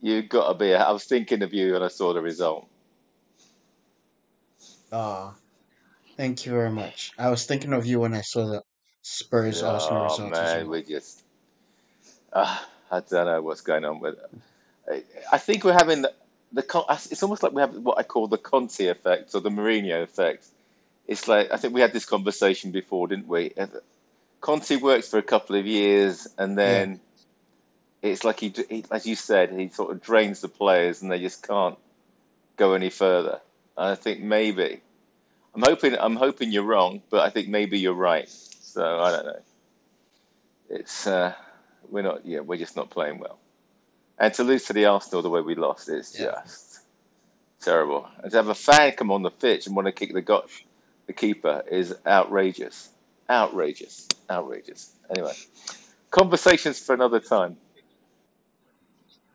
You got to be. I was thinking of you when I saw the result. Ah, thank you very much. I was thinking of you when I saw the Spurs Arsenal Oh result as man, well. we just. Uh, I don't know what's going on with it. I I think we're having the, the. It's almost like we have what I call the Conte effect or the Mourinho effect. It's like I think we had this conversation before, didn't we? Conte works for a couple of years, and Yeah, then it's like he, he, as you said, he sort of drains the players, and they just can't go any further. And I think maybe I'm hoping I'm hoping you're wrong, but I think maybe you're right. So I don't know. It's uh, we're not yeah we're just not playing well, and to lose to the Arsenal the way we lost is yeah, just terrible. And to have a fan come on the pitch and want to kick the got the keeper is outrageous, outrageous, outrageous. Anyway, conversations for another time.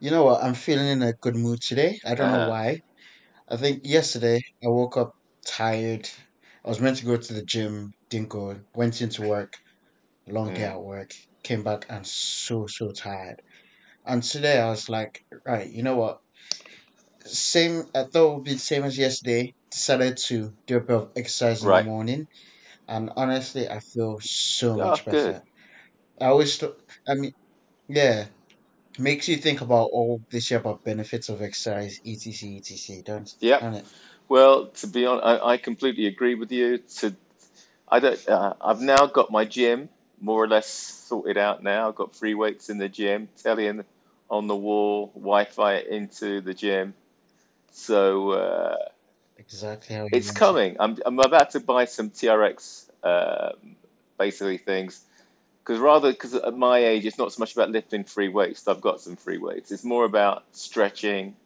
You know what? I'm feeling in a good mood today. I don't know Uh, why. I think yesterday I woke up tired. I was meant to go to the gym, didn't go. Went into work, long day mm, at work, came back and so, so tired. And today I was like, right, you know what? Same, I thought it would be the same as yesterday. Decided to do a bit of exercise in the right. morning, and honestly, I feel so Oh, much good. better. I always, th- I mean, yeah, makes you think about all this year about benefits of exercise, etc., etc. Don't, Yep. don't it? Well, to be honest, I, I completely agree with you. To I don't. Uh, I've now got my gym more or less sorted out. Now I've got free weights in the gym, telly on the wall, Wi-Fi into the gym. So uh, Exactly how you it's meant it. coming. I'm I'm about to buy some TRX um, basically things because rather because at my age it's not so much about lifting free weights. I've got some free weights. It's more about stretching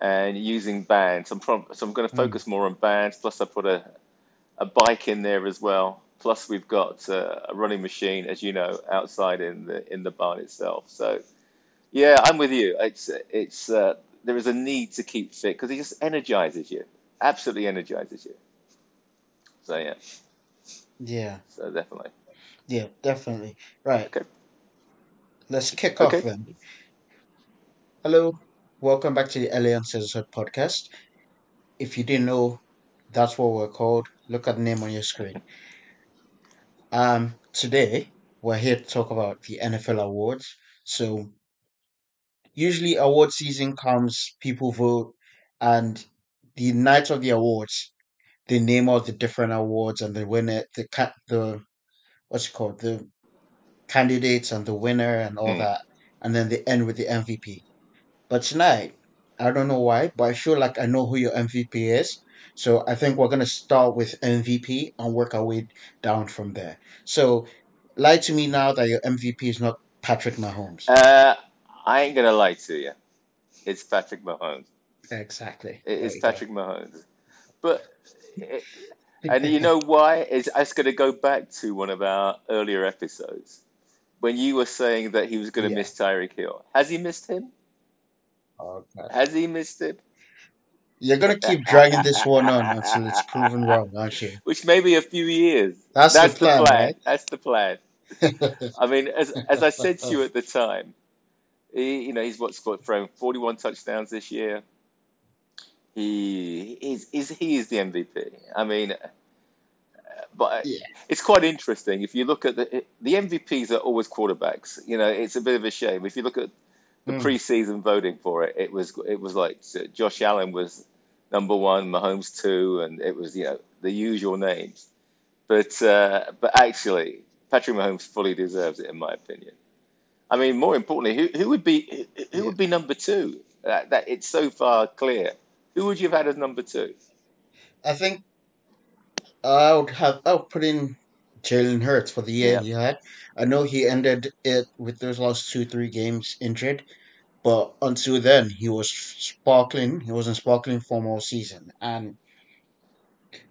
and using bands. I'm so I'm going to Mm, focus more on bands. Plus I put a a bike in there as well. Plus, we've got uh, a running machine, as you know, outside in the in the barn itself. So, yeah, I'm with you. It's it's uh, there is a need to keep fit because it just energizes you, absolutely energizes you. So yeah, yeah, so definitely. Yeah, definitely. Right, Okay, let's kick off then. Hello, welcome back to the Alliance Citizenhood podcast. If you didn't know, that's what we're called. Look at the name on your screen. Um, today we're here to talk about the NFL awards. So usually award season comes, people vote, and the night of the awards, they name all the different awards and the winner, the cat, the what's it called, the candidates and the winner and all Mm. that, and then they end with the MVP. But tonight, I don't know why, but I feel like I know who your MVP is. So I think we're gonna start with MVP and work our way down from there. So lie to me now that your MVP is not Patrick Mahomes. Uh, I ain't gonna lie to you. It's Patrick Mahomes. Exactly. It's you go. Patrick Mahomes. But it, and you know why? It's, it's going to go back to one of our earlier episodes when you were saying that he was going to yeah. miss Tyreek Hill. Has he missed him? God. Has he missed him? You're gonna keep dragging this one on until it's proven wrong, aren't you? Which may be a few years. That's the That's the plan, plan. right? That's the plan. I mean, as as I said to you at the time, he, you know, he's what's got thrown 41 touchdowns this year. He is is he is the MVP. I mean, but yeah. it's quite interesting if you look at the the MVPs are always quarterbacks. You know, it's a bit of a shame if you look at the Mm, preseason voting for it. It was it was like Josh Allen was number one, Mahomes two, and it was you know the usual names. But uh, but actually, Patrick Mahomes fully deserves it in my opinion. I mean, more importantly, who who would be who who yeah. would be number two? That, that it's so far clear. Who would you have had as number two? I think I would have I would put in Jalen Hurts for the year Yeah, he had. I know he ended it with those last two, three games injured, but until then he was sparkling. He was in sparkling form all season. And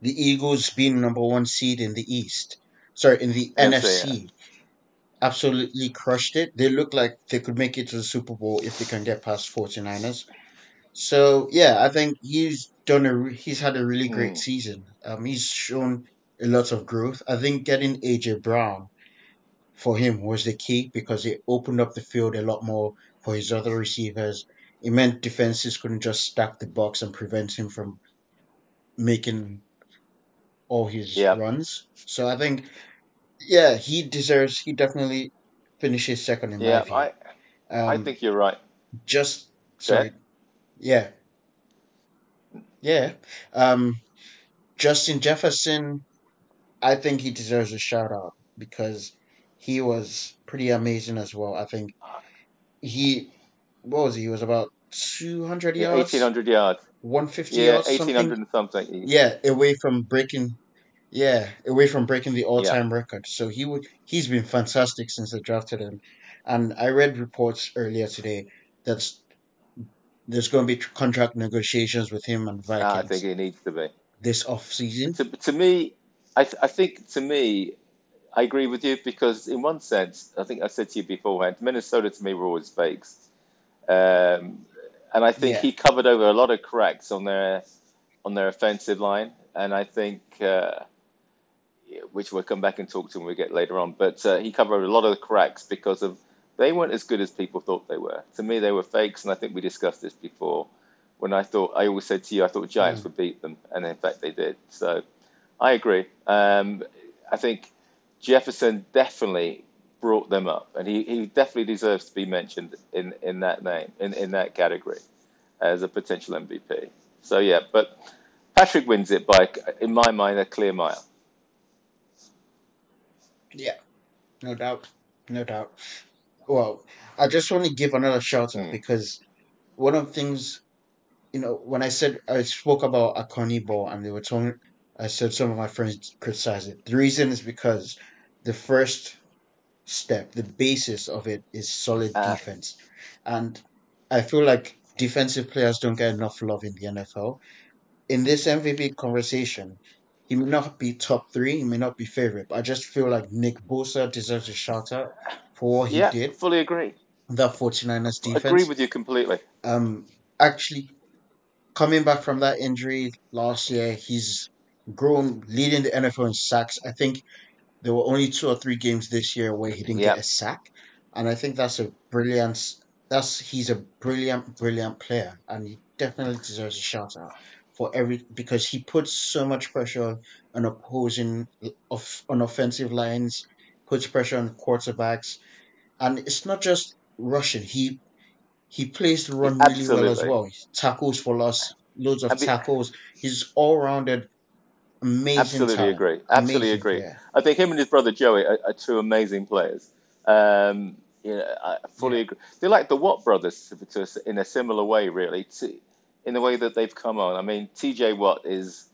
the Eagles being number one seed in the East, sorry, in the NFC. Absolutely crushed it. They look like they could make it to the Super Bowl if they can get past 49ers. So yeah, I think he's done a re- he's had a really great Hmm. season. Um, he's shown a lot of growth. I think getting AJ Brown for him was the key because it opened up the field a lot more for his other receivers. it meant defenses couldn't just stack the box and prevent him from making all his Yeah, runs. So I think, yeah, he deserves. He definitely finishes second in my yeah. view. I I Um, think you're right. just sorry, yeah, yeah. Um, Justin Jefferson, I think he deserves a shout out because he was pretty amazing as well. I think he, what was he? He was about two hundred yards, 1800 yards. one fifty Yeah, yards, something. 1800 and something. Yeah, away from breaking. Yeah, away from breaking the all-time record. So he would he's been fantastic since they drafted him. And I read reports earlier today that there's going to be contract negotiations with him and Ah, I think Vikings it needs to be. this off season. To, to me, I, th- I think to me, I agree with you because in one sense, I think I said to you beforehand, Minnesota to me were always fakes. Um, and I think Yeah, he covered over a lot of cracks on their on their offensive line, and I think uh, which we'll come back and talk to when we get later on. But uh, he covered a lot of the cracks because of they weren't as good as people thought they were. To me, they were fakes, and I think we discussed this before. When I thought, I always said to you, I thought Giants mm, would beat them, and in fact they did. So I agree. Um, I think Jefferson definitely brought them up, and he, he definitely deserves to be mentioned in, in that name, in, in that category, as a potential MVP. So yeah, but Patrick wins it by, in my mind, a clear mile. yeah, no doubt, no doubt. Well, I just want to give another shout out Mm. because one of the things, you know, when I said I spoke about Akoni ball and they were talking, I said some of my friends criticized it. The reason is because the first step, the basis of it is solid Uh, defense. And I feel like defensive players don't get enough love in the NFL. In this MVP conversation, he may not be top three, he may not be favorite, but I just feel like Nick Bosa deserves a shout out for he yeah, did. fully agree. The 49ers defense. I agree with you completely. Um actually coming back from that injury last year, he's grown leading the NFL in sacks. I think there were only two or three games this year where he didn't get a sack, and I think that's a brilliant. That's he's a brilliant, brilliant player, and he definitely deserves a shout out for every because he puts so much pressure on opposing of on offensive lines, puts pressure on quarterbacks, and it's not just rushing. He he plays the run really well as well. He tackles for loss, loads I of mean, tackles. He's all rounded, amazing absolutely talent, agree. Absolutely amazing agree. player. I think him and his brother Joey are, are two amazing players. Um, you know, I fully Yeah, agree. They're like the Watt brothers to, to us in a similar way, really, to, in the way that they've come on. I mean, TJ Watt is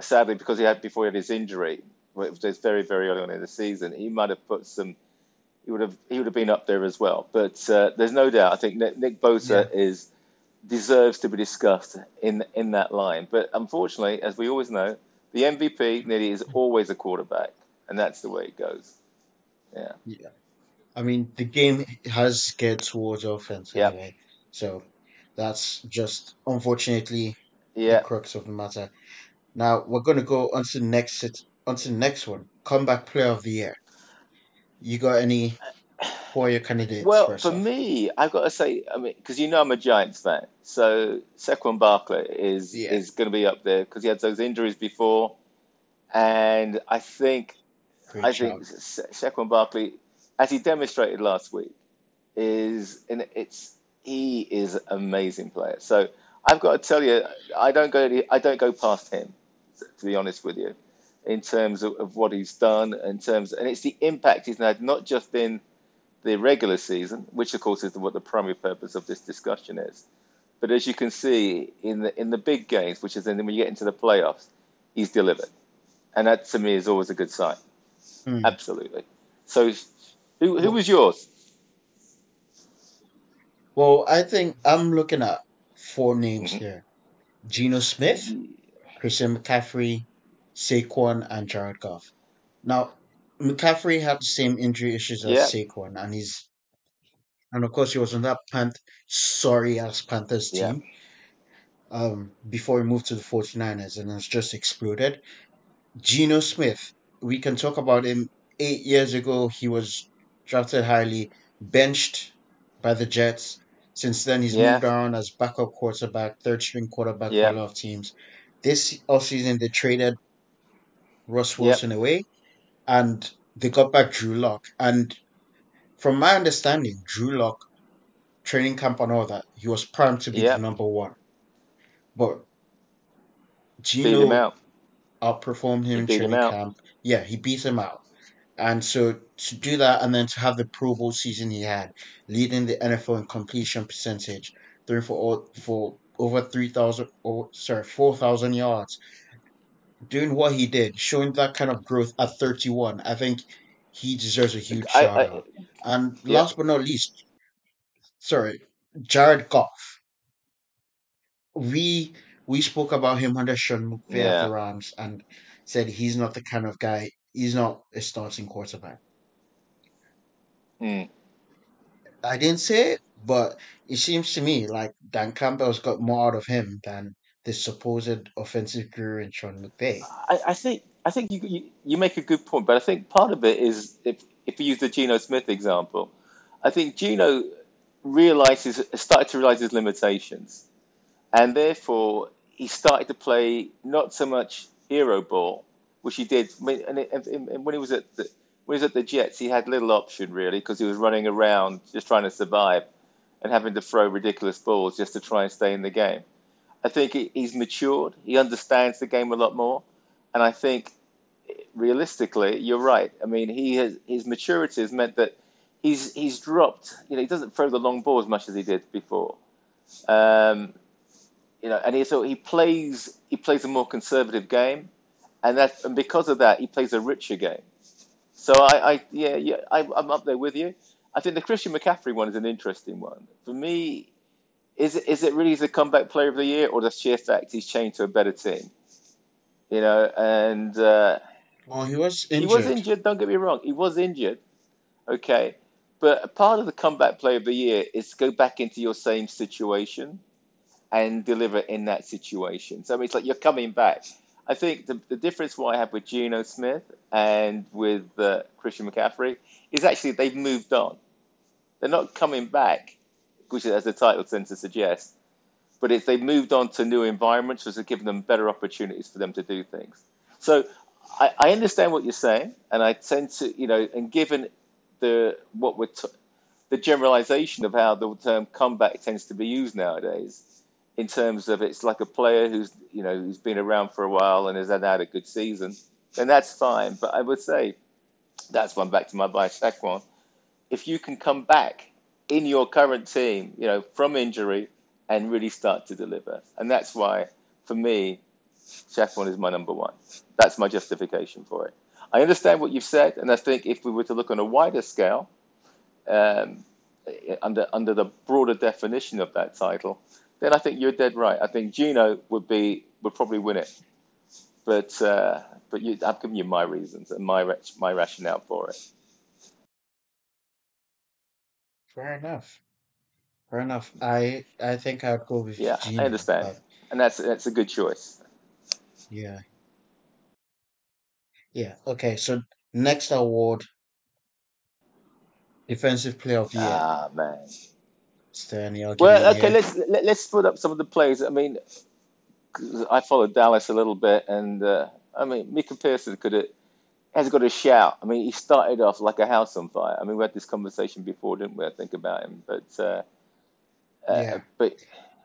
sadly because he had before he had his injury, which was very very early on in the season. He might have put some. He would have he would have been up there as well. But uh, there's no doubt. I think Nick, Nick yeah, Bosa is deserves to be discussed in in that line. But unfortunately, as we always know, the MVP nearly is always a quarterback, and that's the way it goes. Yeah, yeah. I mean, the game has geared towards offense yeah, anyway, so that's just unfortunately the crux of the matter. Now we're gonna go on to the next on to the next one. Comeback player of the year. You got any who are your candidates Well, first for me, I've got to say, I mean, because you know I'm a Giants fan, so Saquon Barkley is Yeah, is going to be up there because he had those injuries before, and I think great I shout. think Sa- Saquon Barkley, as he demonstrated last week, is and it's he is an amazing player. So I've got to tell you, I don't go I don't go past him, to be honest with you, in terms of, of what he's done, in terms, and it's the impact he's had, not just in the regular season, which of course is what the primary purpose of this discussion is. But as you can see in the in the big games, which is then when you get into the playoffs, he's delivered, and that to me is always a good sign. Hmm. Absolutely. So, who who was yours? well, I think I'm looking at four names hmm here: Geno Smith, Christian McCaffrey, Saquon, and Jared Goff. Now, McCaffrey had the same injury issues as Yeah, Saquon, and he's and of course he was on that Panth sorry ass Panthers yeah, team um before he moved to the 49ers and has just exploded. Geno Smith, we can talk about him. Eight years ago, he was drafted highly, benched by the Jets, Since then, he's Yeah, moved on as backup quarterback, third string quarterback for a lot of teams. This offseason, they traded Russ yep, Wilson away and they got back Drew Lock. And from my understanding, Drew Lock, training camp and all that, he was primed to be the number one. But him Geno out. outperformed him in him training out. camp. Yeah, he beat him out. And so to do that and then to have the Pro Bowl season he had, leading the NFL in completion percentage, throwing for all, for over three thousand or sorry, four thousand yards, doing what he did, showing that kind of growth at thirty one, I think he deserves a huge I, shout I, out. And yep. last but not least, sorry, Jared Goff. We we spoke about him under Sean McVay at the Rams and said he's not the kind of guy. He's not a starting quarterback. Hmm. I didn't say it, but it seems to me like Dan Campbell's got more out of him than the supposed offensive guru in Sean McVay. I, I think I think you, you you make a good point, but I think part of it is if if you use the Geno Smith example, I think Geno realizes started to realize his limitations, and therefore he started to play not so much hero ball, which he did. And, it, and when he was at the when he was at the Jets, he had little option really because he was running around just trying to survive and having to throw ridiculous balls just to try and stay in the game. I think he's matured. He understands the game a lot more, and I think realistically, you're right. I mean, he has his maturity has meant that he's he's dropped. You know, he doesn't throw the long ball as much as he did before. Um, you know, and he so he plays he plays a more conservative game, and that and because of that, he plays a richer game. So I, I yeah yeah I, I'm up there with you. I think the Christian McCaffrey one is an interesting one for me. Is it is it really the comeback player of the year, or does sheer fact he's changed to a better team? You know, and uh, Well, he was injured. he was injured. injured. Don't get me wrong, he was injured. Okay, but part of the comeback player of the year is to go back into your same situation and deliver in that situation. So I mean, it's like you're coming back. I think the, the difference what I have with Geno Smith and with uh, Christian McCaffrey is actually they've moved on. They're not coming back, which as the title tends to suggest, but if they've moved on to new environments, which have given them better opportunities for them to do things. So I, I understand what you're saying, and I tend to, you know, and given the what we're t- the generalization of how the term comeback tends to be used nowadays, in terms of it's like a player who's you know who's been around for a while and has had, a good season, then that's fine. But I would say that's one back to my Shaq one. If you can come back in your current team, you know, from injury and really start to deliver, and that's why for me, Shaq is my number one. That's my justification for it. I understand what you've said, and I think if we were to look on a wider scale, um, under under the broader definition of that title, then I think you're dead right. I think Geno would be would probably win it, but uh, but you, I've given you my reasons and my my rationale for it. Fair enough. Fair enough. I I think I'd go with Yeah, I understand, but and that's that's a good choice. yeah, yeah. Okay, so next award, Defensive Player of the Year. Ah man. Any Well, okay, let's let, let's put up some of the players. I mean, 'cause I followed Dallas a little bit, and uh, I mean, Micah Parsons could have has got a shout. I mean, he started off like a house on fire. I mean, we had this conversation before, didn't we? I think about him, but uh, uh, Yeah, but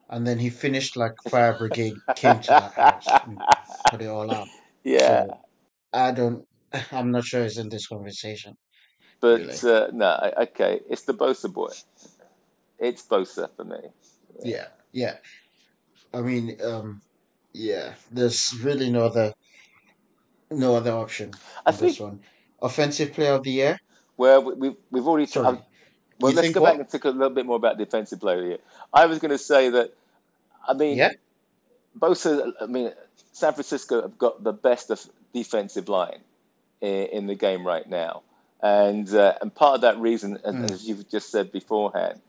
and then he finished like Fire Brigade came to that house and put it all out. yeah, So I don't. I'm not sure it's in this conversation but really. uh, no, okay, it's the Bosa boy. It's Bosa for me. Yeah, yeah. I mean, um, yeah. There's really no other no other option I on this think one. Offensive Player of the Year. well, we, we've we've already. Sorry, um, well, you let's think go back and talk a little bit more about defensive player of the year. I was going to say that. I mean, Yeah, Bosa, I mean, San Francisco have got the best of defensive line in, in the game right now, and uh, and part of that reason, as, mm, as you've just said beforehand,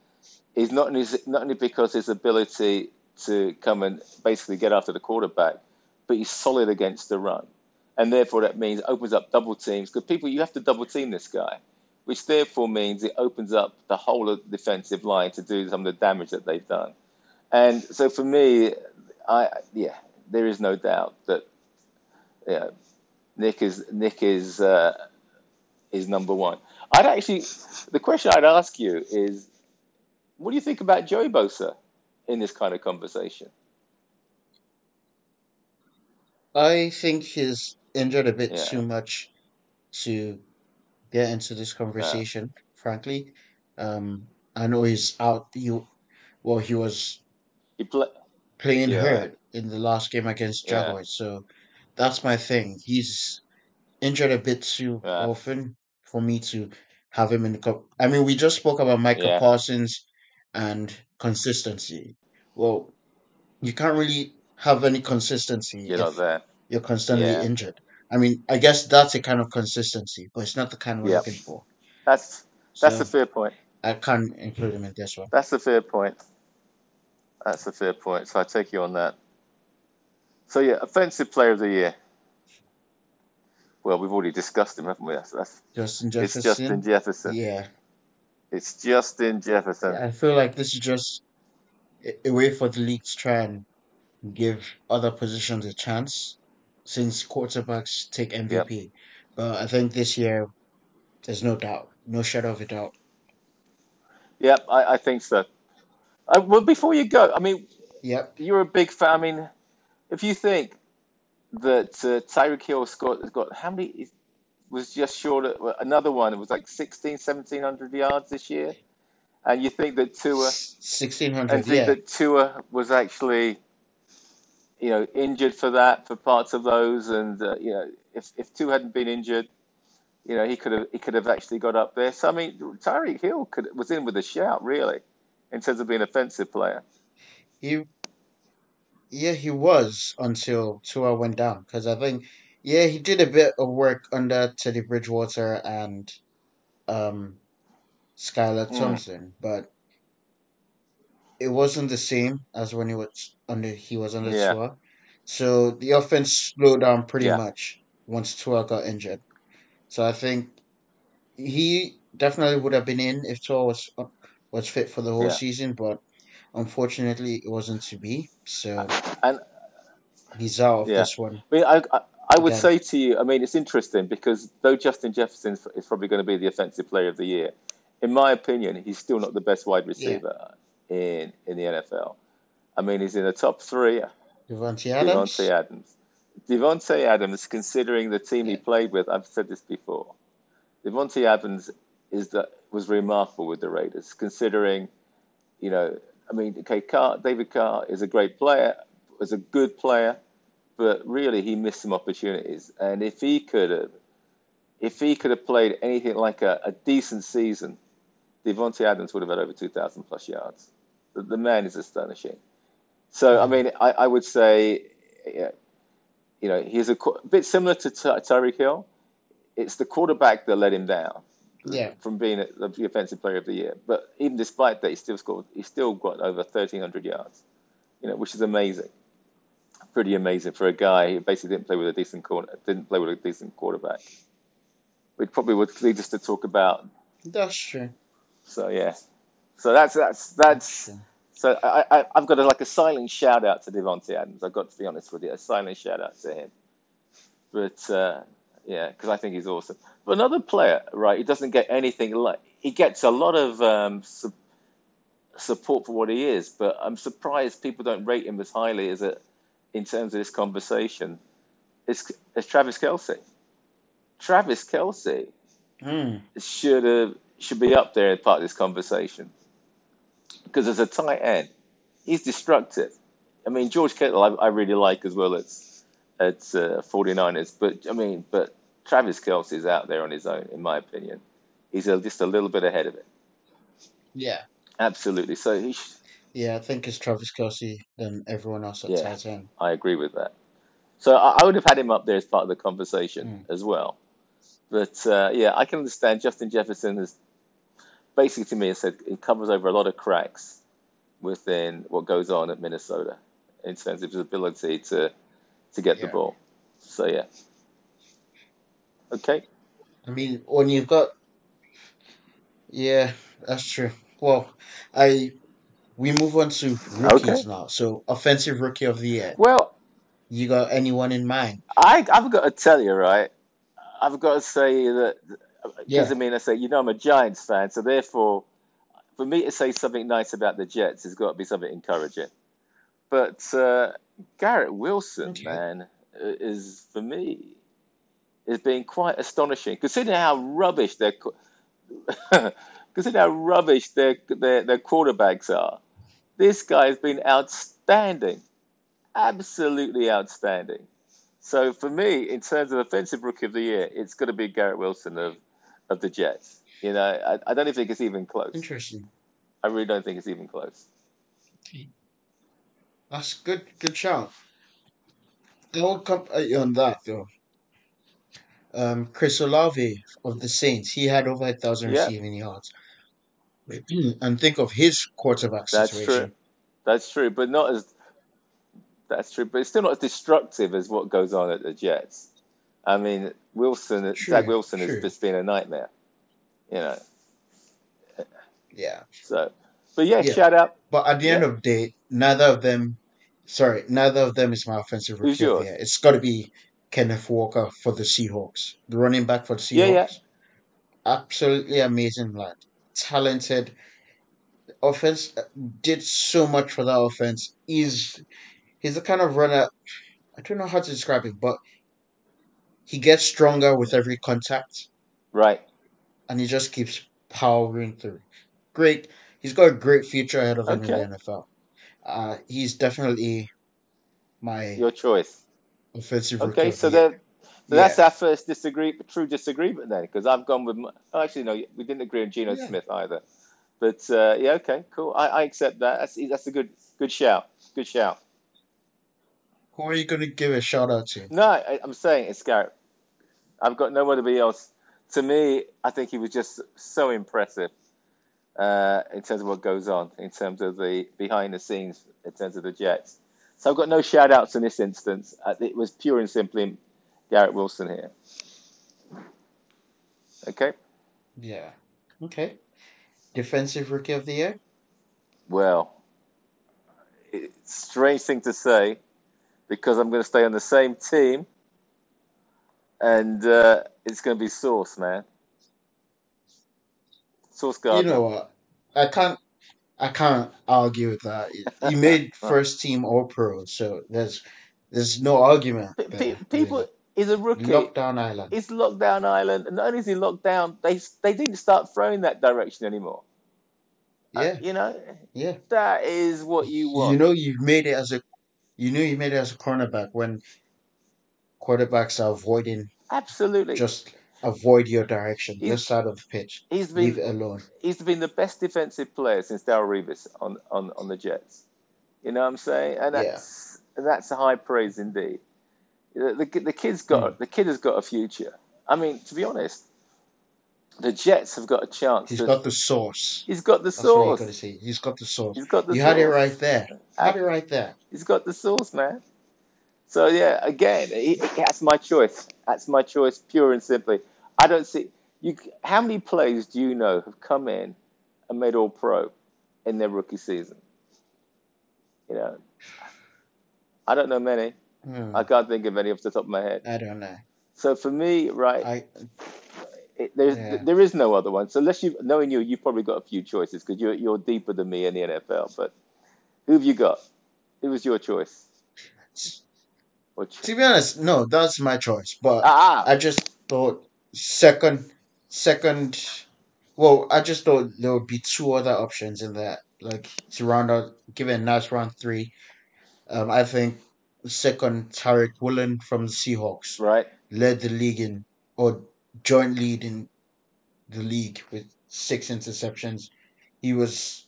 is not only not only because his ability to come and basically get after the quarterback, but he's solid against the run, and therefore that means it opens up double teams because people you have to double team this guy which therefore means it opens up the whole of the defensive line to do some of the damage that they've done. And so for me, I yeah, there is no doubt that yeah, Nick is Nick is uh, is number one. I'd actually the question I'd ask you is, what do you think about Joey Bosa in this kind of conversation? I think he's injured a bit Yeah, too much to get into this yeah, conversation, frankly. Um, I know he's out. You, well, he was he play, playing yeah, hurt in the last game against yeah, Jaguars, so that's my thing. He's injured a bit too yeah, often for me to have him in the cup. I mean, we just spoke about Michael yeah. Parsons and consistency. Well, you can't really have any consistency You're not there. You're constantly Yeah, injured. I mean, I guess that's a kind of consistency, but it's not the kind we're yeah. looking for. That's that's a fair point. I can't include him in this one. That's a fair point. That's a fair point. So I take you on that. So yeah, offensive player of the year. Well, we've already discussed him, haven't we? That's, that's Justin it's Justin Jefferson, Jefferson. yeah. It's Justin Jefferson. I feel like this is just a way for the league to try and give other positions a chance since quarterbacks take Yep. MVP. But I think this year, there's no doubt, no shadow of a doubt. Yep, I, I think so. Uh, well, before you go, I mean, Yep. you're a big fan. I mean, if you think that uh, Tyreek Hill scored, has got how many? Was just short of another one. It was like 16, 1700 yards this year. And you think that Tua, 1600, and think yeah. that Tua was actually, you know, injured for that for parts of those, and uh, you know, if if Tua hadn't been injured, you know, he could have he could have actually got up there. So I mean, Tyreek Hill could was in with a shout really, in terms of being an offensive player. He, yeah, he was until Tua went down. Because I think, yeah, he did a bit of work under Teddy Bridgewater and um Skylar Mm, Thompson, but it wasn't the same as when he was under he was under yeah, Tua. So the offense slowed down pretty yeah, much once Tua got injured. So I think he definitely would have been in if Tua was was fit for the whole yeah. season, but unfortunately it wasn't to be. So And he's out of yeah, this one I mean, I, I I would again. say to you, I mean, it's interesting because though Justin Jefferson is probably going to be the offensive player of the year, in my opinion, he's still not the best wide Yeah, receiver in in the NFL. I mean, he's in the top three. Davante Davante Adams. Adams. Davante Adams, considering the team he played with, I've said this before. Davante Adams is that was remarkable with the Raiders, considering you know, I mean, okay, Carr, David Carr is a great player, was a good player, but really he missed some opportunities. And if he could have, if he could have played anything like a, a decent season, Davante Adams would have had over 2,000 plus yards. The, the man is astonishing. So, I mean, I, I would say, yeah, you know, he's a, a bit similar to Ty- Tyreek Hill. It's the quarterback that let him down yeah. from being a, the offensive player of the year. But even despite that, he still scored. He still got over 1,300 yards, you know, which is amazing. Pretty amazing for a guy who basically didn't play with a decent corner, didn't play with a decent quarterback. Which probably would lead us to talk about. That's true. So yeah, so that's that's That's that's. So I, I I've got a, like a silent shout out to Davante Adams. I've got to be honest with you, a silent shout out to him. But uh, yeah, because I think he's awesome. But another player, right? He doesn't get anything like he gets a lot of um, su- support for what he is, but I'm surprised people don't rate him as highly as it in terms of this conversation. It's, it's Travis Kelce. Travis Kelce Mm, should have should be up there as part of this conversation because as a tight end, he's destructive. I mean, George Kittle, I, I really like as well as at uh, 49ers, but I mean, but Travis Kelce is out there on his own, in my opinion. He's a, just a little bit ahead of it. yeah. Absolutely. So he, sh- Yeah, I think it's Travis Kelce than everyone else at yeah, tight end. I agree with that. So I, I would have had him up there as part of the conversation Mm, as well. But uh, yeah, I can understand Justin Jefferson has basically to me it said he covers over a lot of cracks within what goes on at Minnesota in terms of his ability to to get the ball. So yeah, okay, I mean, when you've got Yeah, that's true. Well, I we move on to Okay. rookies now. So, offensive rookie of the year. Well, You got anyone in mind? I I've got to tell you, right? I've got to say that because Yeah. I mean, I say you know I'm a Giants fan, so therefore, for me to say something nice about the Jets has got to be something encouraging. But uh, Garrett Wilson, Okay. man, is for me is being quite astonishing considering how rubbish their considering how rubbish their their their quarterbacks are. This guy has been outstanding, absolutely outstanding. So for me, in terms of offensive rookie of the year, it's got to be Garrett Wilson of of the Jets. You know, I, I don't even think it's even close. Interesting. I really don't think it's even close. That's good. Good shout. I will come at you on that though. Um, Chris Olave of the Saints, he had over a thousand Yeah, receiving yards. and think of his quarterback that's true. That's true, but not as that's true, but it's still not as destructive as what goes on at the Jets. I mean, Wilson, Zach True, Wilson has just been a nightmare. You know, Yeah. so but yeah, Yeah. shout out. But at the end of the day, neither of them, sorry, neither of them is my offensive who's rookie the yours? year. It's got to be Kenneth Walker for the Seahawks, the running back for the Yeah, yeah, Seahawks. Absolutely amazing lad, talented. Offense uh, did so much for that offense. He's he's the kind of runner. I don't know how to describe it, but he gets stronger with every contact, right. and he just keeps powering through. Great. He's got a great future ahead of him in the NFL. Uh, he's definitely my your choice. offensive rookie Okay, so then so that's our first disagree, true disagreement then, because I've gone with. My, oh, actually, no, we didn't agree on Geno yeah. Smith either. But uh, yeah, okay, cool. I, I accept that. That's that's a good good shout. Good shout. Who are you gonna give a shout out to? No, I, I'm saying it's Garrett. I've got nobody else. To to me, I think he was just so impressive uh, in terms of what goes on, in terms of the behind the scenes, in terms of the Jets. So I've got no shout outs in this instance. It was pure and simply Garrett Wilson here. Okay. Yeah. Okay. Defensive rookie of the year. Well, it's a strange thing to say because I'm going to stay on the same team, and uh, it's going to be Sauce, man. Sauce You know what? I can't. I can't argue with that. You made first team All Pro, so there's there's no argument Pe- pe- people Really. is a rookie. Lockdown Island. It's lockdown island, and not only is he locked down, they they didn't start throwing that direction anymore. Uh, Yeah. you know, Yeah. that is what you want. You know you've made it as a. You knew you made it as a cornerback when quarterbacks are avoiding Absolutely. just avoid your direction, He's this side of the pitch. he's Leave been it alone. he's been the best defensive player since Darrelle Revis on, on, on the Jets. You know what I'm saying? And Yeah. that's and that's a high praise indeed. The, the, the kid's got Mm. the kid has got a future. I mean, to be honest, the Jets have got a chance He's to. got the sauce. He's got the That's what you sauce. gotta say. He's got the sauce. He's got the You had it right there. Had it right there. He's got the sauce, man. So yeah, again, he, that's my choice. That's my choice, pure and simply. I don't see you. How many players do you know have come in and made All Pro in their rookie season? You know, I don't know many. Hmm. I can't think of any off the top of my head. I don't know. So for me, right, I it, there's yeah. there is no other one. So unless you knowing you, you've probably got a few choices because you're you're deeper than me in the NFL. But who have you got? Who was your choice? To be honest, no, that's my choice. But ah, I just thought second, second. Well, I just thought there would be two other options in that, like to round out, give it a nice round three. Um, I think second Tariq Woolen from the Seahawks right. led the league in or joint lead in the league with six interceptions. He was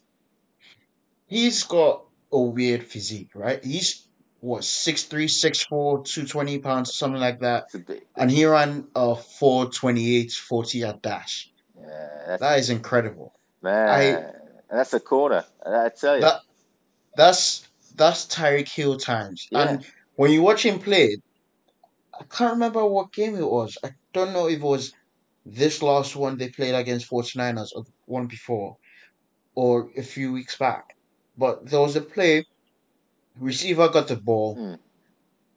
he's got a weird physique, right? He's what six three, six four, two twenty pounds, something like that. It's a bit, And he ran a four twenty eight forty at dash. yeah, that's incredible. man. and that's a corner. I tell you, That that's that's Tyreek Hill times. yeah, And when you watch him play, I can't remember what game it was. I don't know if it was this last one they played against 49ers or one before or a few weeks back. But there was a play, receiver got the ball Mm.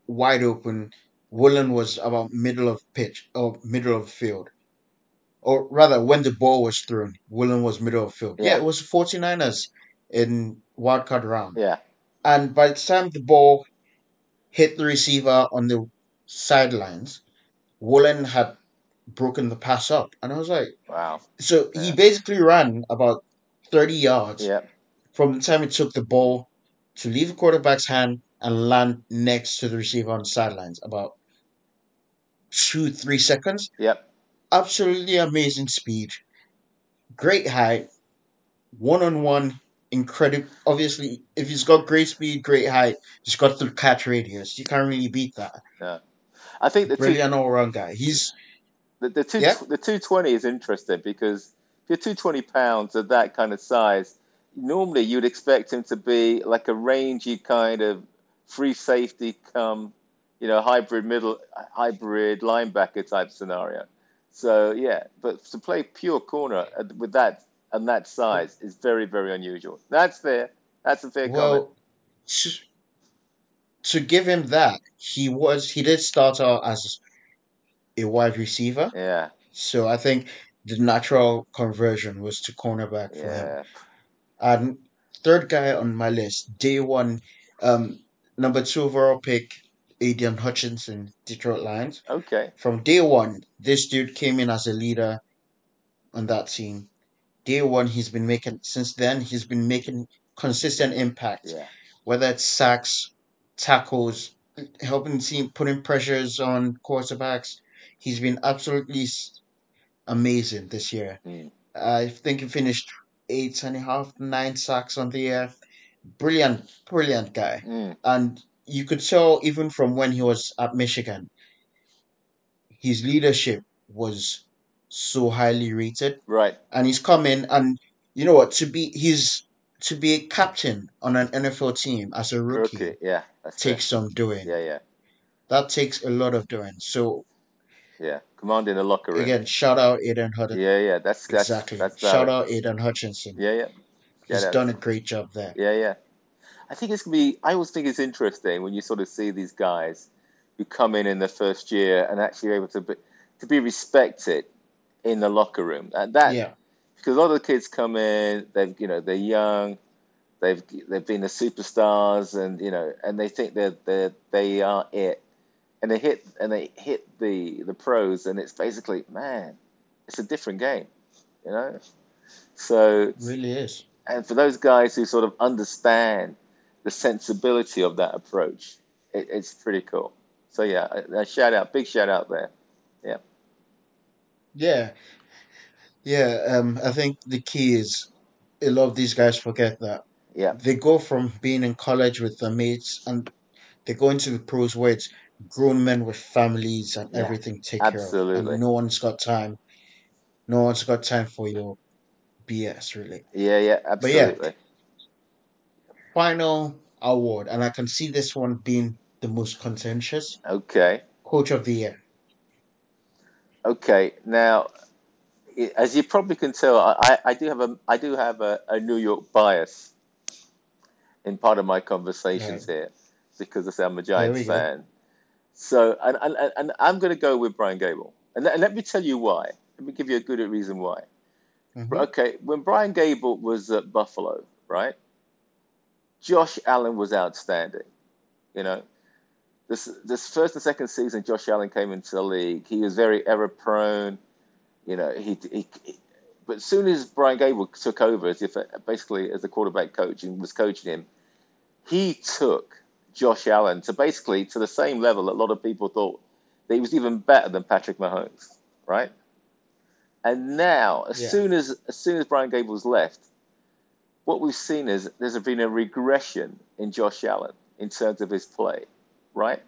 wide open. Woolen was about middle of pitch or middle of field. Or rather, when the ball was thrown, Woolen was middle of field. Yeah, Yeah. it was 49ers in wildcard round. Yeah. And by the time the ball hit the receiver on the sidelines, Woolen had broken the pass up. And I was like, Wow. so he basically ran about 30 yards Yeah. from the time he took the ball to leave the quarterback's hand and land next to the receiver on the sidelines. About two, three seconds. Yep. Absolutely amazing speed. Great height. One on one. Incredible. Obviously, if he's got great speed, great height, he's got the catch radius. You can't really beat that. I think the Brilliant all round guy. He's the, the two Yeah. the two twenty is interesting because if you're two twenty pounds of that kind of size, normally you'd expect him to be like a rangy kind of free safety come, you know, hybrid middle hybrid linebacker type scenario. So yeah, but to play pure corner with that and that size is very very unusual. That's fair. That's a fair comment. well to, to give him that, he was he did start out as a wide receiver. Yeah, So I think the natural conversion was to cornerback for him. yeah, And third guy on my list, day one, um, number two overall pick, Aidan Hutchinson, Detroit Lions. okay, From day one, this dude came in as a leader on that team. Day one, he's been making since then. He's been making consistent impact, yeah, whether it's sacks, tackles, helping the team, putting pressures on quarterbacks. He's been absolutely amazing this year. Mm. I think he finished eight and a half, nine sacks on the year. Brilliant, brilliant guy. mm, And you could tell even from when he was at Michigan, his leadership was so highly rated. right, And he's coming and you know what, to be he's to be a captain on an NFL team as a rookie, rookie, yeah, that's fair. takes some doing. yeah, yeah, That takes a lot of doing. So yeah, commanding the locker room. again, shout out Aidan Hutchinson. Yeah, yeah, that's that's exactly. that's uh, shout out Aidan Hutchinson. Yeah, yeah, yeah, He's done a great job there. yeah, yeah. I think it's gonna be. I always think it's interesting when you sort of see these guys who come in in the first year and actually able to be to be respected in the locker room. And that Yeah. Because a lot of the kids come in, they've you know they're young, they've they've been the superstars, and you know, and they think they're they they are it, and they hit and they hit the the pros, and it's basically man, it's a different game, you know. So It really is. and for those guys who sort of understand the sensibility of that approach, it, it's pretty cool. So yeah, a, a shout out, big shout out there. Yeah. Yeah. Yeah, um, I think the key is a lot of these guys forget that Yeah, they go from being in college with their mates and they go into the pros where it's grown men with families and Yeah, everything take care of. absolutely. And no one's got time. No one's got time for your BS, really. yeah, yeah, But yeah. absolutely. Final award, and I can see this one being the most contentious Okay, coach of the year. okay. Now, i- as you probably can tell, I, I do have a I do have a, a New York bias in part of my conversations here because I say I'm a Giants go. fan. So, and, and, and- I'm going to go with Brian Daboll, and, let- and let me tell you why. Let me give you a good reason why. Mhm. Okay, when Brian Daboll was at Buffalo, right? Josh Allen was outstanding. You know, this this first and second season, Josh Allen came into the league. He was very error prone. You know, he, he, he but as soon as Brian Daboll took over as if basically as a quarterback coach and was coaching him, he took Josh Allen to basically to the same level that a lot of people thought that he was even better than Patrick Mahomes, right? And now, as Yeah. soon as as soon as Brian Daboll's left, what we've seen is there's been a regression in Josh Allen in terms of his play, right?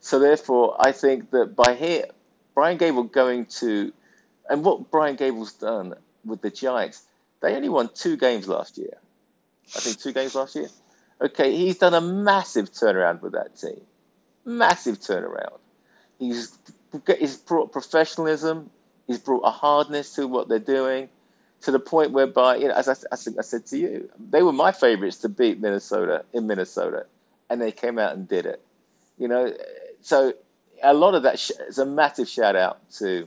So therefore, I think that by here, Brian Daboll going to, and what Brian Daboll's done with the Giants, they only won two games last year. I think two games last year. Okay, he's done a massive turnaround with that team, massive turnaround. He's he's brought professionalism He's brought a hardness to what they're doing, to the point whereby, you know, as I, think I said to you, they were my favorites to beat Minnesota in Minnesota, and they came out and did it. You know, so a lot of that sh- is a massive shout out to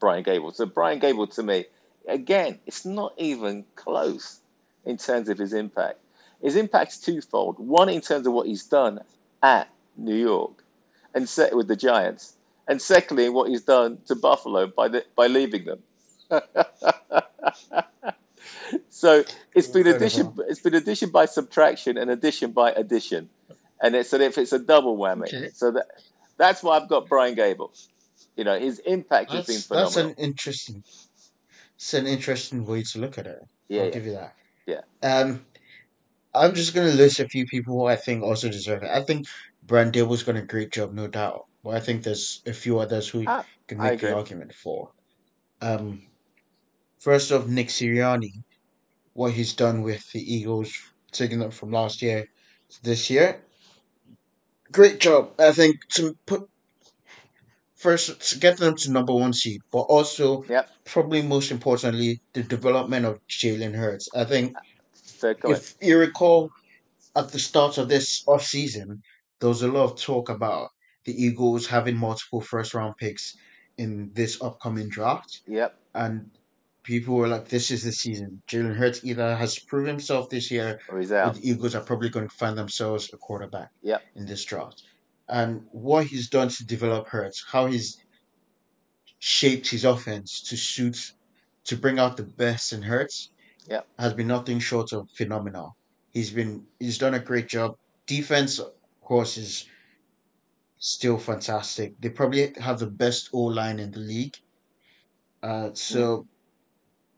Brian Daboll. So Brian Daboll to me, again, it's not even close in terms of his impact. His impact's twofold. One in terms of what he's done at New York and set with the Giants, and secondly, what he's done to Buffalo by the, by leaving them. so it's been addition. It's been addition by subtraction and addition by addition, and it's and if it's a double whammy. Okay. So that that's why I've got Brian Daboll. You know, his impact has been That's that's an interesting it's an interesting way to look at it. Yeah, I'll yeah, give you that. yeah. Um, I'm just gonna list a few people who I think also deserve it. I think Brian Daboll's done a great job, no doubt. But I think there's a few others who Ah, can make the argument for. Um, first off, Nick Sirianni, what he's done with the Eagles, taking them from last year to this year, great job. I think to put first to get them to number one seed, but also Yep, probably most importantly the development of Jalen Hurts. I think uh, if you recall at the start of this off season, there was a lot of talk about the Eagles having multiple first round picks in this upcoming draft, Yep, and people were like, "This is the season." Jalen Hurts either has proved himself this year, or he's out. the Eagles are probably going to find themselves a quarterback Yep, in this draft. And what he's done to develop Hurts, how he's shaped his offense to suit to bring out the best in Hurts yep, has been nothing short of phenomenal. He's been he's done a great job. Defense, of course, is still fantastic. They probably have the best O line in the league. Uh, mm, so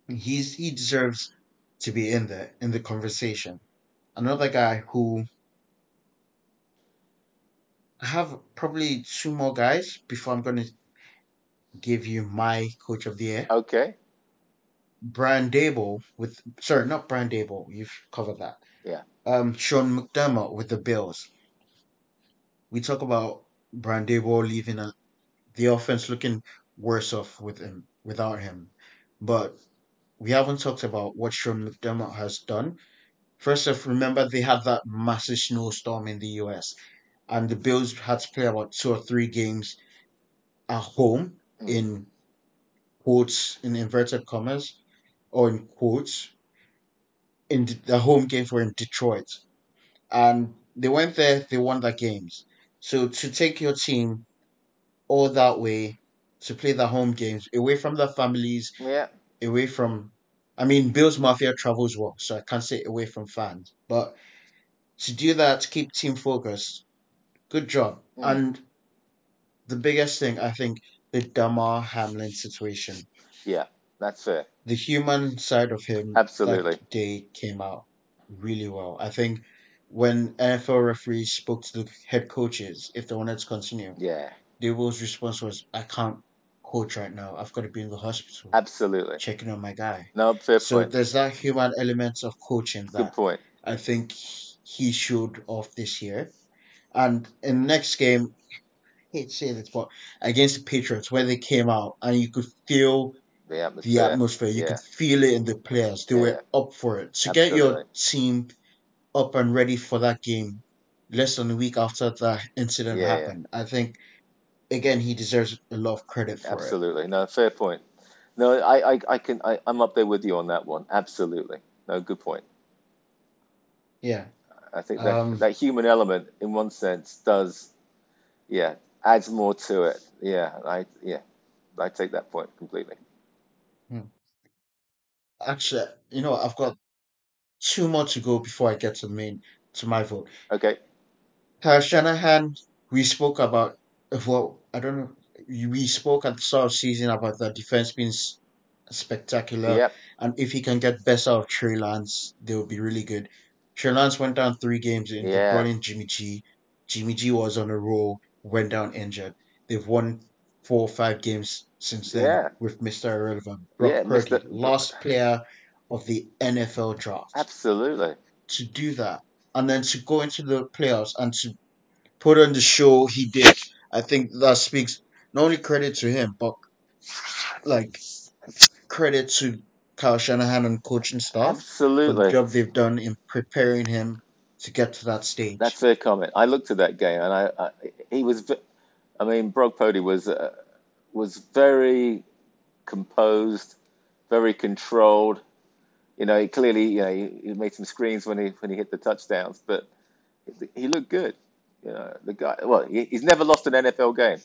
he's he deserves to be in there in the conversation. Another guy who I have probably two more guys before I'm going to give you my coach of the year. okay. Brian Daboll with sorry, not Brian Daboll. You've covered that. Yeah, Um, Sean McDermott with the Bills. We talk about Brian Daboll leaving a, the offense looking worse off with him without him, but we haven't talked about what Sean McDermott has done. First off, remember they had that massive snowstorm in the U.S. and the Bills had to play about two or three games at home mm, in quotes in inverted commas or in quotes in the the home games were in Detroit. And they went there they won their games. So to take your team all that way to play the home games away from their families yeah, away from I mean Bills Mafia travels well so I can't say away from fans. But to do that to keep team focused good job mm, and the biggest thing I think the Damar Hamlin situation yeah. That's fair. the human side of him Absolutely. that day came out really well. I think when NFL referees spoke to the head coaches if they wanted to continue, Yeah, Daboll's response was, "I can't coach right now. I've got to be in the hospital absolutely. checking on my guy." No, fair So point. there's that human element of coaching Good point. I think he showed off this year. And in the next game, I hate to say this, but against the Patriots, where they came out and you could feel The the atmosphere. atmosphere. You Yeah, could feel it in the players. They yeah, were up for it. To get your team up and ready for that game less than a week after that incident Yeah, happened, I think again he deserves a lot of credit for it. Absolutely. No, fair point. No, I, I, I can, I, I'm up there with you on that one. Absolutely. No, good point. Yeah. I think that Um. that human element, in one sense, does, yeah, adds more to it. Yeah, I, yeah, I take that point completely. hmm. Actually, you know, I've got two more to go before I get to the main to my vote. Okay. Kyle Shanahan, we spoke about well, I don't know. We spoke at the start of season about the defense being spectacular. Yep. And if he can get best out of Trey Lance, they will be really good. Trey Lance went down three games in. They Yeah. brought in Jimmy G. Jimmy G was on a roll, went down injured. They've won four or five games since then Yeah. with Mr. Irrelevant. Brock Yeah, Purdy, Mr. last player of the NFL draft. Absolutely. To do that and then to go into the playoffs and to put on the show he did, I think that speaks not only credit to him, but like credit to Kyle Shanahan and coaching staff for the job they've done in preparing him to get to that stage. That's fair comment. I looked at that game and I, I he was, I mean, Brock Purdy was uh, was very composed, very controlled. You know, he clearly, you know, he, he made some screens when he when he hit the touchdowns, but he looked good. You know, the guy. Well, he, he's never lost an NFL game.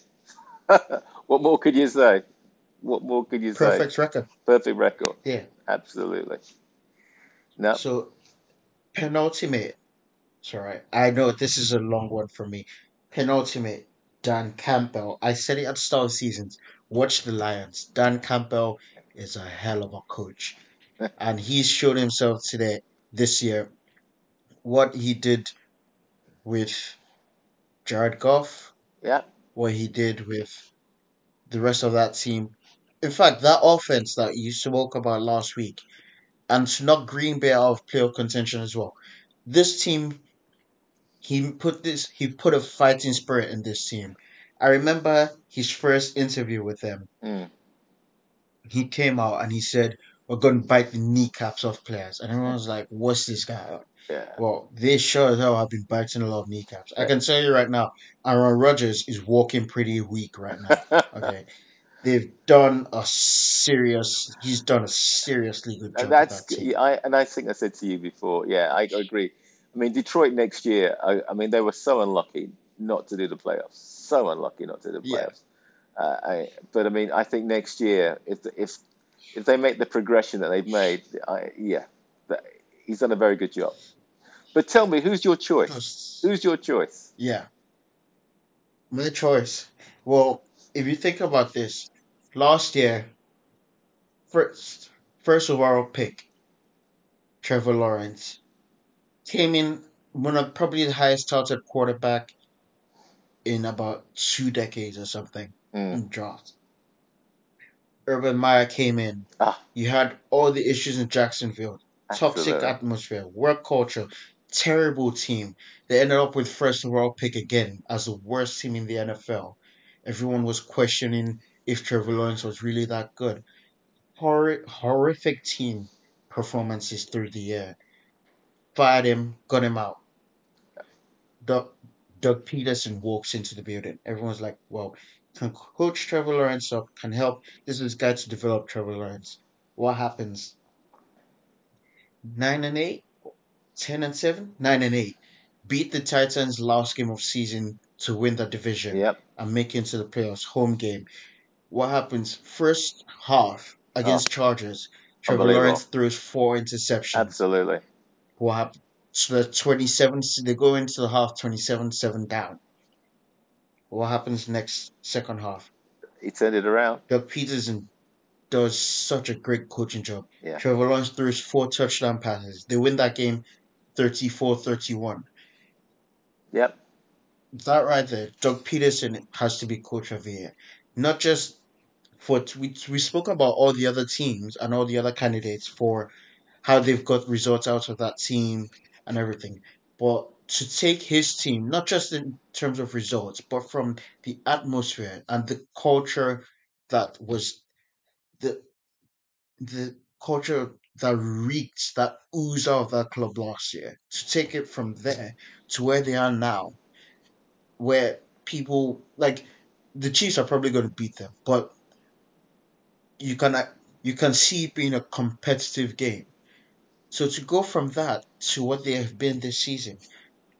what more could you say? What more could you say? Perfect record. Perfect record. Yeah. Absolutely. No. So penultimate. Sorry, I know this is a long one for me. Penultimate. Dan Campbell. I said it at the start of the season. Watch the Lions. Dan Campbell is a hell of a coach, and he's shown himself today this year. What he did with Jared Goff, Yeah. what he did with the rest of that team. In fact, that offense that you spoke about last week, and to knock Green Bay out of playoff contention as well. This team, he put this, he put a fighting spirit in this team. I remember his first interview with them. Mm. He came out and he said, "We're going to bite the kneecaps off players," and everyone was like, "What's this guy on?" Yeah. Well, they sure as hell have been biting a lot of kneecaps. I can tell you right now, Aaron Rodgers is walking pretty weak right now. Okay, they've done a serious. He's done a seriously good job And that's that. I and I think I said to you before. Yeah, I agree. I mean, Detroit next year. I, I mean, they were so unlucky not to do the playoffs. So unlucky not to do the Yeah. playoffs. Uh, I, but I mean, I think next year, if if if they make the progression that they've made, I, yeah, that, he's done a very good job. But tell me, who's your choice? Who's your choice? Yeah. My choice. Well, if you think about this, last year, first first overall pick, Trevor Lawrence, came in one of probably the highest touted quarterback in about two decades or something Mm. in draft. Urban Meyer came in. Ah. You had all the issues in Jacksonville. Toxic atmosphere, work culture, terrible team. They ended up with first overall pick again as the worst team in the NFL. Everyone was questioning if Trevor Lawrence was really that good. Hor- horrific team performances through the year. Fired him, got him out. Doug, Doug Pederson walks into the building. Everyone's like, well, can coach Trevor Lawrence up, can help. This is guy to develop Trevor Lawrence. What happens? Nine and eight, ten and seven, nine and eight. Beat the Titans last game of season to win the division Yep. And make it into the playoffs. Home game. What happens? First half against oh. Chargers. Trevor Oh. Lawrence throws four interceptions. Absolutely. What happened? So the 27, they go into the half 27 7 down. What happens next second half? He turned it around. Doug Pederson does such a great coaching job. Yeah. Trevor Lawrence throws four touchdown passes. They win that game 34 31. Yep. That right there, Doug Pederson has to be coach of the year. Not just for we we spoke about all the other teams and all the other candidates for how they've got results out of that team and everything, but to take his team not just in terms of results, but from the atmosphere and the culture that was the the culture that reeked, that oozed out of that club last year, to take it from there to where they are now, where people like the Chiefs are probably going to beat them, but you can you can see it being a competitive game. So to go from that to what they have been this season,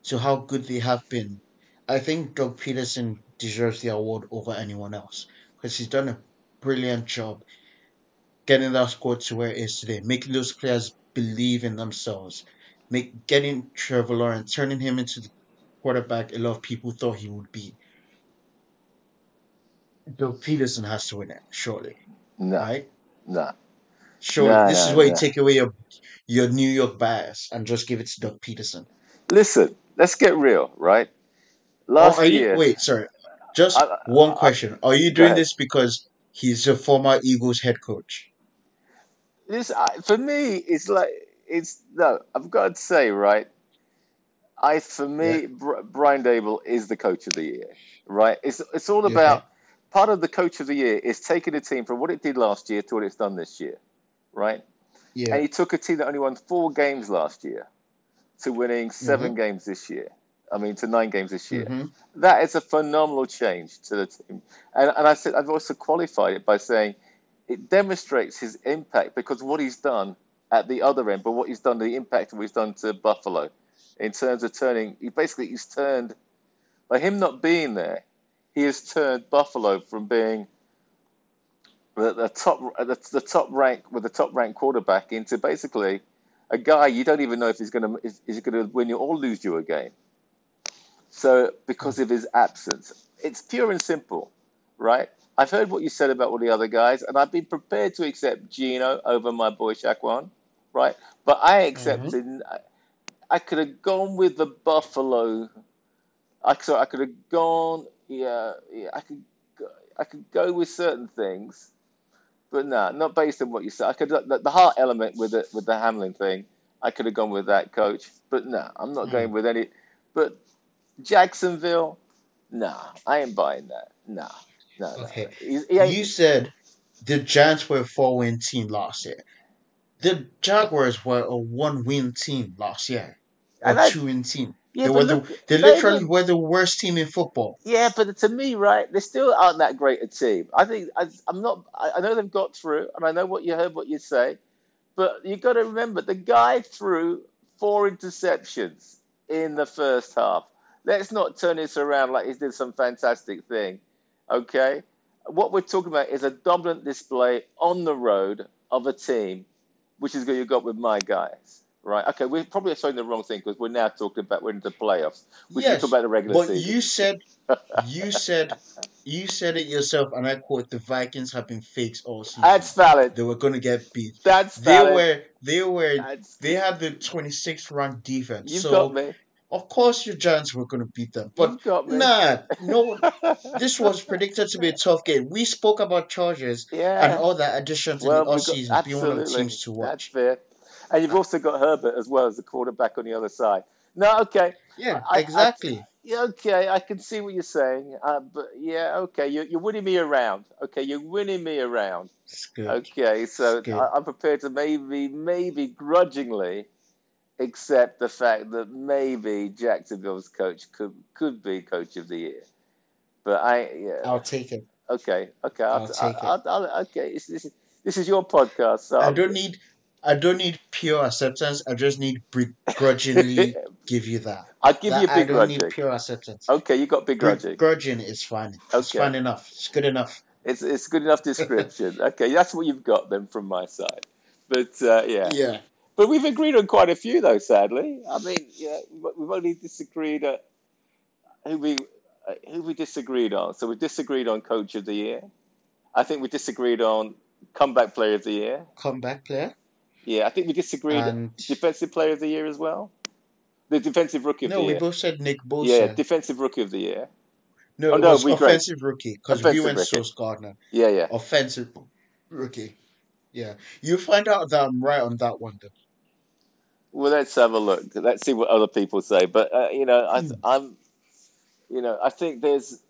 to how good they have been, I think Doug Pederson deserves the award over anyone else because he's done a brilliant job getting that squad to where it is today, making those players believe in themselves, make getting Trevor Lawrence, turning him into the quarterback a lot of people thought he would be. Doug Pederson has to win it, surely, No. right? No. Surely, No, this is no, where you take away your your New York bias and just give it to Doug Pederson. Listen, let's get real, right? Last you, year, wait, sorry, just I- I- one I- question: Are you doing this because he's a former Eagles head coach? this I, for me, it's like it's no. I've got to say, right? I for me, Br- Brian Daboll is the coach of the year, right? It's it's all about part of the coach of the year is taking a team from what it did last year to what it's done this year, right? Yeah. And he took a team that only won four games last year to winning 7 Mhm. games this year. I mean, to nine games this year. Mhm. That is a phenomenal change to the team. And, and I said I've also qualified it by saying it demonstrates his impact because what he's done at the other end, but what he's done, the impact of what he's done to Buffalo in terms of turning. He basically he's turned by him not being there. He has turned Buffalo from being the, the top the, the top rank with the top ranked quarterback into basically a guy you don't even know if he's going to is, is going to win you or lose you a game. So because of his absence, it's pure and simple, right? I've heard what you said about all the other guys, and I've been prepared to accept Geno over my boy Saquon, right? But I mm-hmm. accepted. I, I could have gone with the Buffalo. I so I could have gone. Yeah, yeah. I could. go- I could go with certain things, but no, not based on what you said. I could the, the heart element with it with the Hamlin thing. I could have gone with that coach, but no, I'm not Mm. going with any. But Jacksonville, nah, I ain't buying that. Nah, no, no. Okay. Ain't, You said the Giants were a four-win team last year. The Jaguars were a one-win team last year. A And two-win team. yeah, they were look, the, they literally were- were the worst team in football. Yeah, but to me, right, they still aren't that great a team. I think I, I'm not. I, I know they've got through, and I know what you heard, what you say, but you've got to remember the guy threw four interceptions in the first half. Let's not turn this around like he did some fantastic thing. Okay, what we're talking about is a dominant display on the road of a team, which is what you got with my guys. Right. Okay. We're probably saying the wrong thing because we're now talking about we're into playoffs. We should Yes, talk about the regular But season. you said you said you said it yourself, and I quote: "The Vikings have been fakes all season. That's valid. they were going to get beat. That's They valid. were they were That's, they had the 26th ranked defense. you've so got me. of course your Giants were going to beat them. But you've got me. nah, no, this was predicted to be a tough game. We spoke about Chargers and yeah. all that additions in Well, the we've got, offseason being one of the teams to watch. That's fair. And you've also got Herbert as well as the quarterback on the other side. No, okay. Yeah, I- I- exactly. Yeah, okay. I can see what you're saying. Uh, but yeah, okay. You're, you're winning me around. Okay, you're winning me around. Okay, so I, I'm prepared to maybe, maybe grudgingly accept the fact that maybe Jacksonville's coach could could be coach of the year. But I, yeah, I'll take it. okay, okay, I'll, I'll take it. I'll, I'll, okay. This, this, is- this is your podcast, so I I'll- don't need I don't need pure acceptance. I just need begrudgingly give you that. I'll give That- you I big don't need pure acceptance. Okay, you got big grudging. Begrudging is fine. It's fine enough. It's good enough. It's it's good enough description. okay, that's what you've got then from my side. But uh, yeah. Yeah. But we've agreed on quite a few, though. Sadly, I mean, yeah, we've we've only disagreed at who we uh, who we disagreed on. So we disagreed on Coach of the Year. I think we disagreed on Comeback Player of the Year. Comeback player. Yeah, I think we disagreed And Defensive Player of the Year as well. The Defensive Rookie of no, the year. No, we both said Nick Bosa. Yeah, Defensive Rookie of the Year. no, Oh, it no, was offensive rookie because we went rookie. Sauce Gardner. Yeah, yeah. Offensive rookie. Yeah. You find out that I'm right on that one though. Well, let's have a look. Let's see what other people say. But uh, you know, I, Hmm. I'm, you know, I think there's,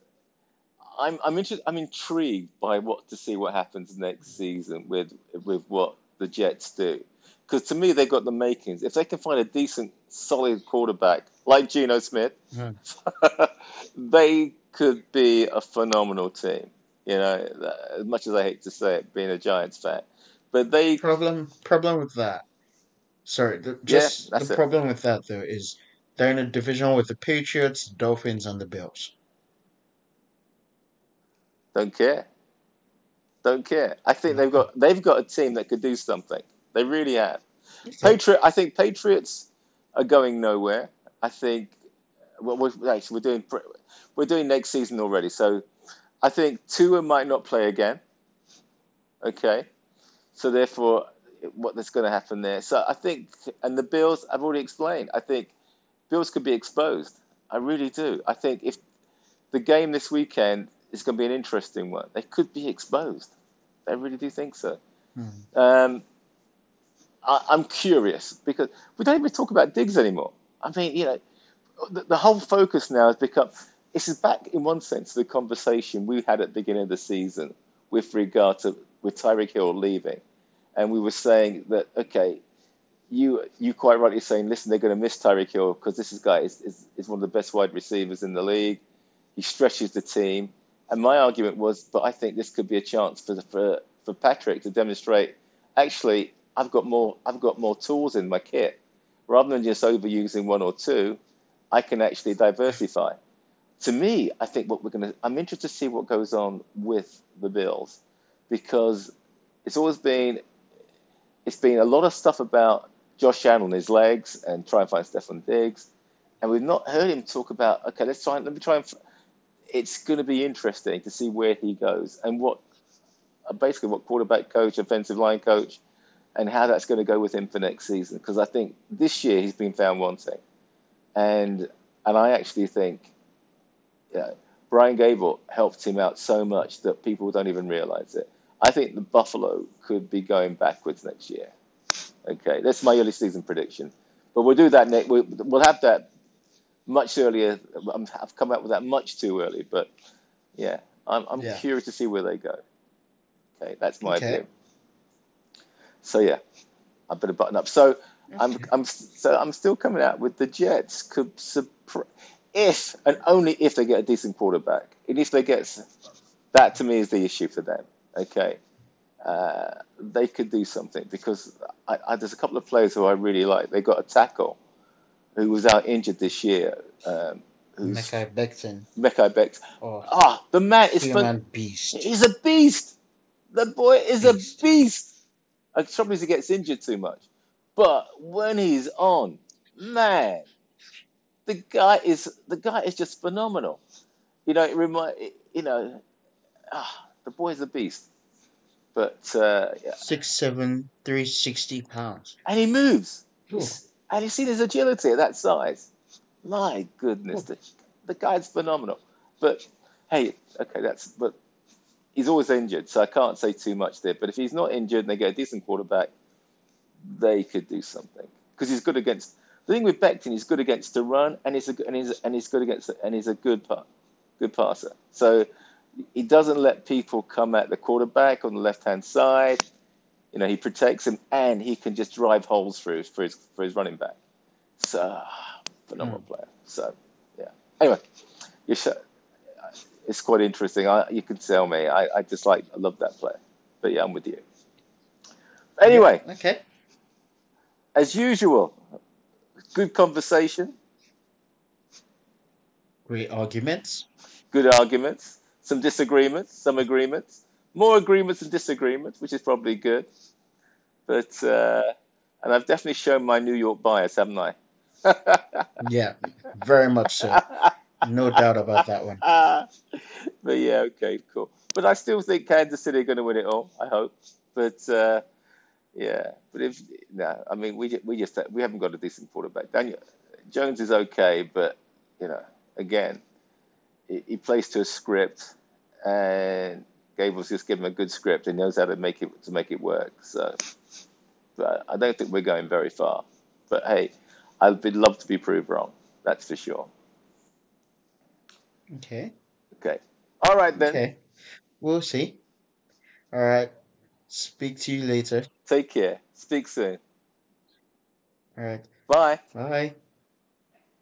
I'm, I'm interested. I'm intrigued by what to see what happens next season with with what the Jets do, because to me they've got the makings. If they can find a decent, solid quarterback like Geno Smith, Hmm. they could be a phenomenal team. You know, as much as I hate to say it, being a Giants fan, but they Problem problem with that. Sorry, the, just that's the it. problem with that though is they're in a division with the Patriots, Dolphins, and the Bills. Don't care. Don't care. I think they've got they've got a team that could do something. They really have. Patriot. I think Patriots are going nowhere. I think. Well, we're, actually, we're doing we're doing next season already. So, I think Tua might not play again. Okay, so therefore, what that's going to happen there? So I think, and the Bills, I've already explained. I think Bills could be exposed. I really do. I think if the game this weekend is going to be an interesting one, they could be exposed. I really do think so. Hmm. Um, I, I'm curious because we don't even talk about Diggs anymore. I mean, you know, the, the whole focus now has become this is back in one sense to the conversation we had at the beginning of the season with regard to with Tyreek Hill leaving, and we were saying that okay, you you quite rightly saying, listen, they're going to miss Tyreek Hill because this is guy is, is, is one of the best wide receivers in the league. He stretches the team, and my argument was, but I think this could be a chance for for for Patrick to demonstrate. Actually, I've got more I've got more tools in my kit. Rather than just overusing one or two, I can actually diversify. To me, I think what we're going to. I'm interested to see what goes on with the Bills because it's always been it's been a lot of stuff about Josh Allen and his legs and try and find Stefon Diggs, and we've not heard him talk about okay, let's try let me try and. It's going to be interesting to see where he goes and what basically what quarterback coach, offensive line coach, and how that's going to go with him for next season. Because I think this year he's been found wanting, and and I actually think, yeah, Brian Daboll helped him out so much that people don't even realize it. I think the Buffalo could be going backwards next year. Okay, that's my early season prediction. But we'll do that next. We'll have that much earlier. I've come out with that much too early, but yeah, I'm, I'm Yeah. curious to see where they go. Okay, that's my Okay. view. So yeah, I better button up. So I'm I'm so I'm still coming out with the Jets could surpri- if and only if they get a decent quarterback, and if they get that to me is the issue for them. Okay, uh, they could do something because I, I, there's a couple of players who I really like. They got a tackle who was out injured this year. Um, Mekhi Becton Mekhi or Ah, the man is fun. Beast. He's a beast. The boy is a Beast. beast. The trouble is he gets injured too much. But when he's on, man, the guy is the guy is just phenomenal. You know, it remind you know, ah, the boy's a beast. But uh, yeah. Six seven three sixty pounds. and he moves. He's- and you see his agility at that size. My goodness, the, the guy's phenomenal. But hey, okay, that's but he's always injured, so I can't say too much there. But if he's not injured and they get a decent quarterback, they could do something because he's good against. The thing with Becton, he's good against the run, and he's a, and he's and he's good against and he's a good pa- good passer. So he doesn't let people come at the quarterback on the left hand side. You know, he protects him, and he can just drive holes through for his for his running back. So phenomenal hmm. player. So yeah. Anyway, you should, it's quite interesting. I, you can tell me. I, I just like I love that player. But yeah, I'm with you. Anyway, Okay. as usual, good conversation, Great arguments. good arguments, some disagreements, some agreements, more agreements and disagreements, which is probably good. But uh, and I've definitely shown my New York bias, haven't I? Yeah, very much so. No doubt about that one. but yeah, okay, cool. But I still think Kansas City are going to win it all. I hope. But uh, yeah, but if no, I mean we we just we haven't got a decent quarterback. Daniel Jones is okay, but you know, again, he, he plays to a script, and Daboll's just given him a good script and knows how to make it to make it work. So, but I don't think we're going very far. But hey, I'd be love to be proved wrong. That's for sure. Okay. Okay. All right then. Okay. We'll see. All right. Speak to you later. Take care. Speak soon. All right. Bye. Bye.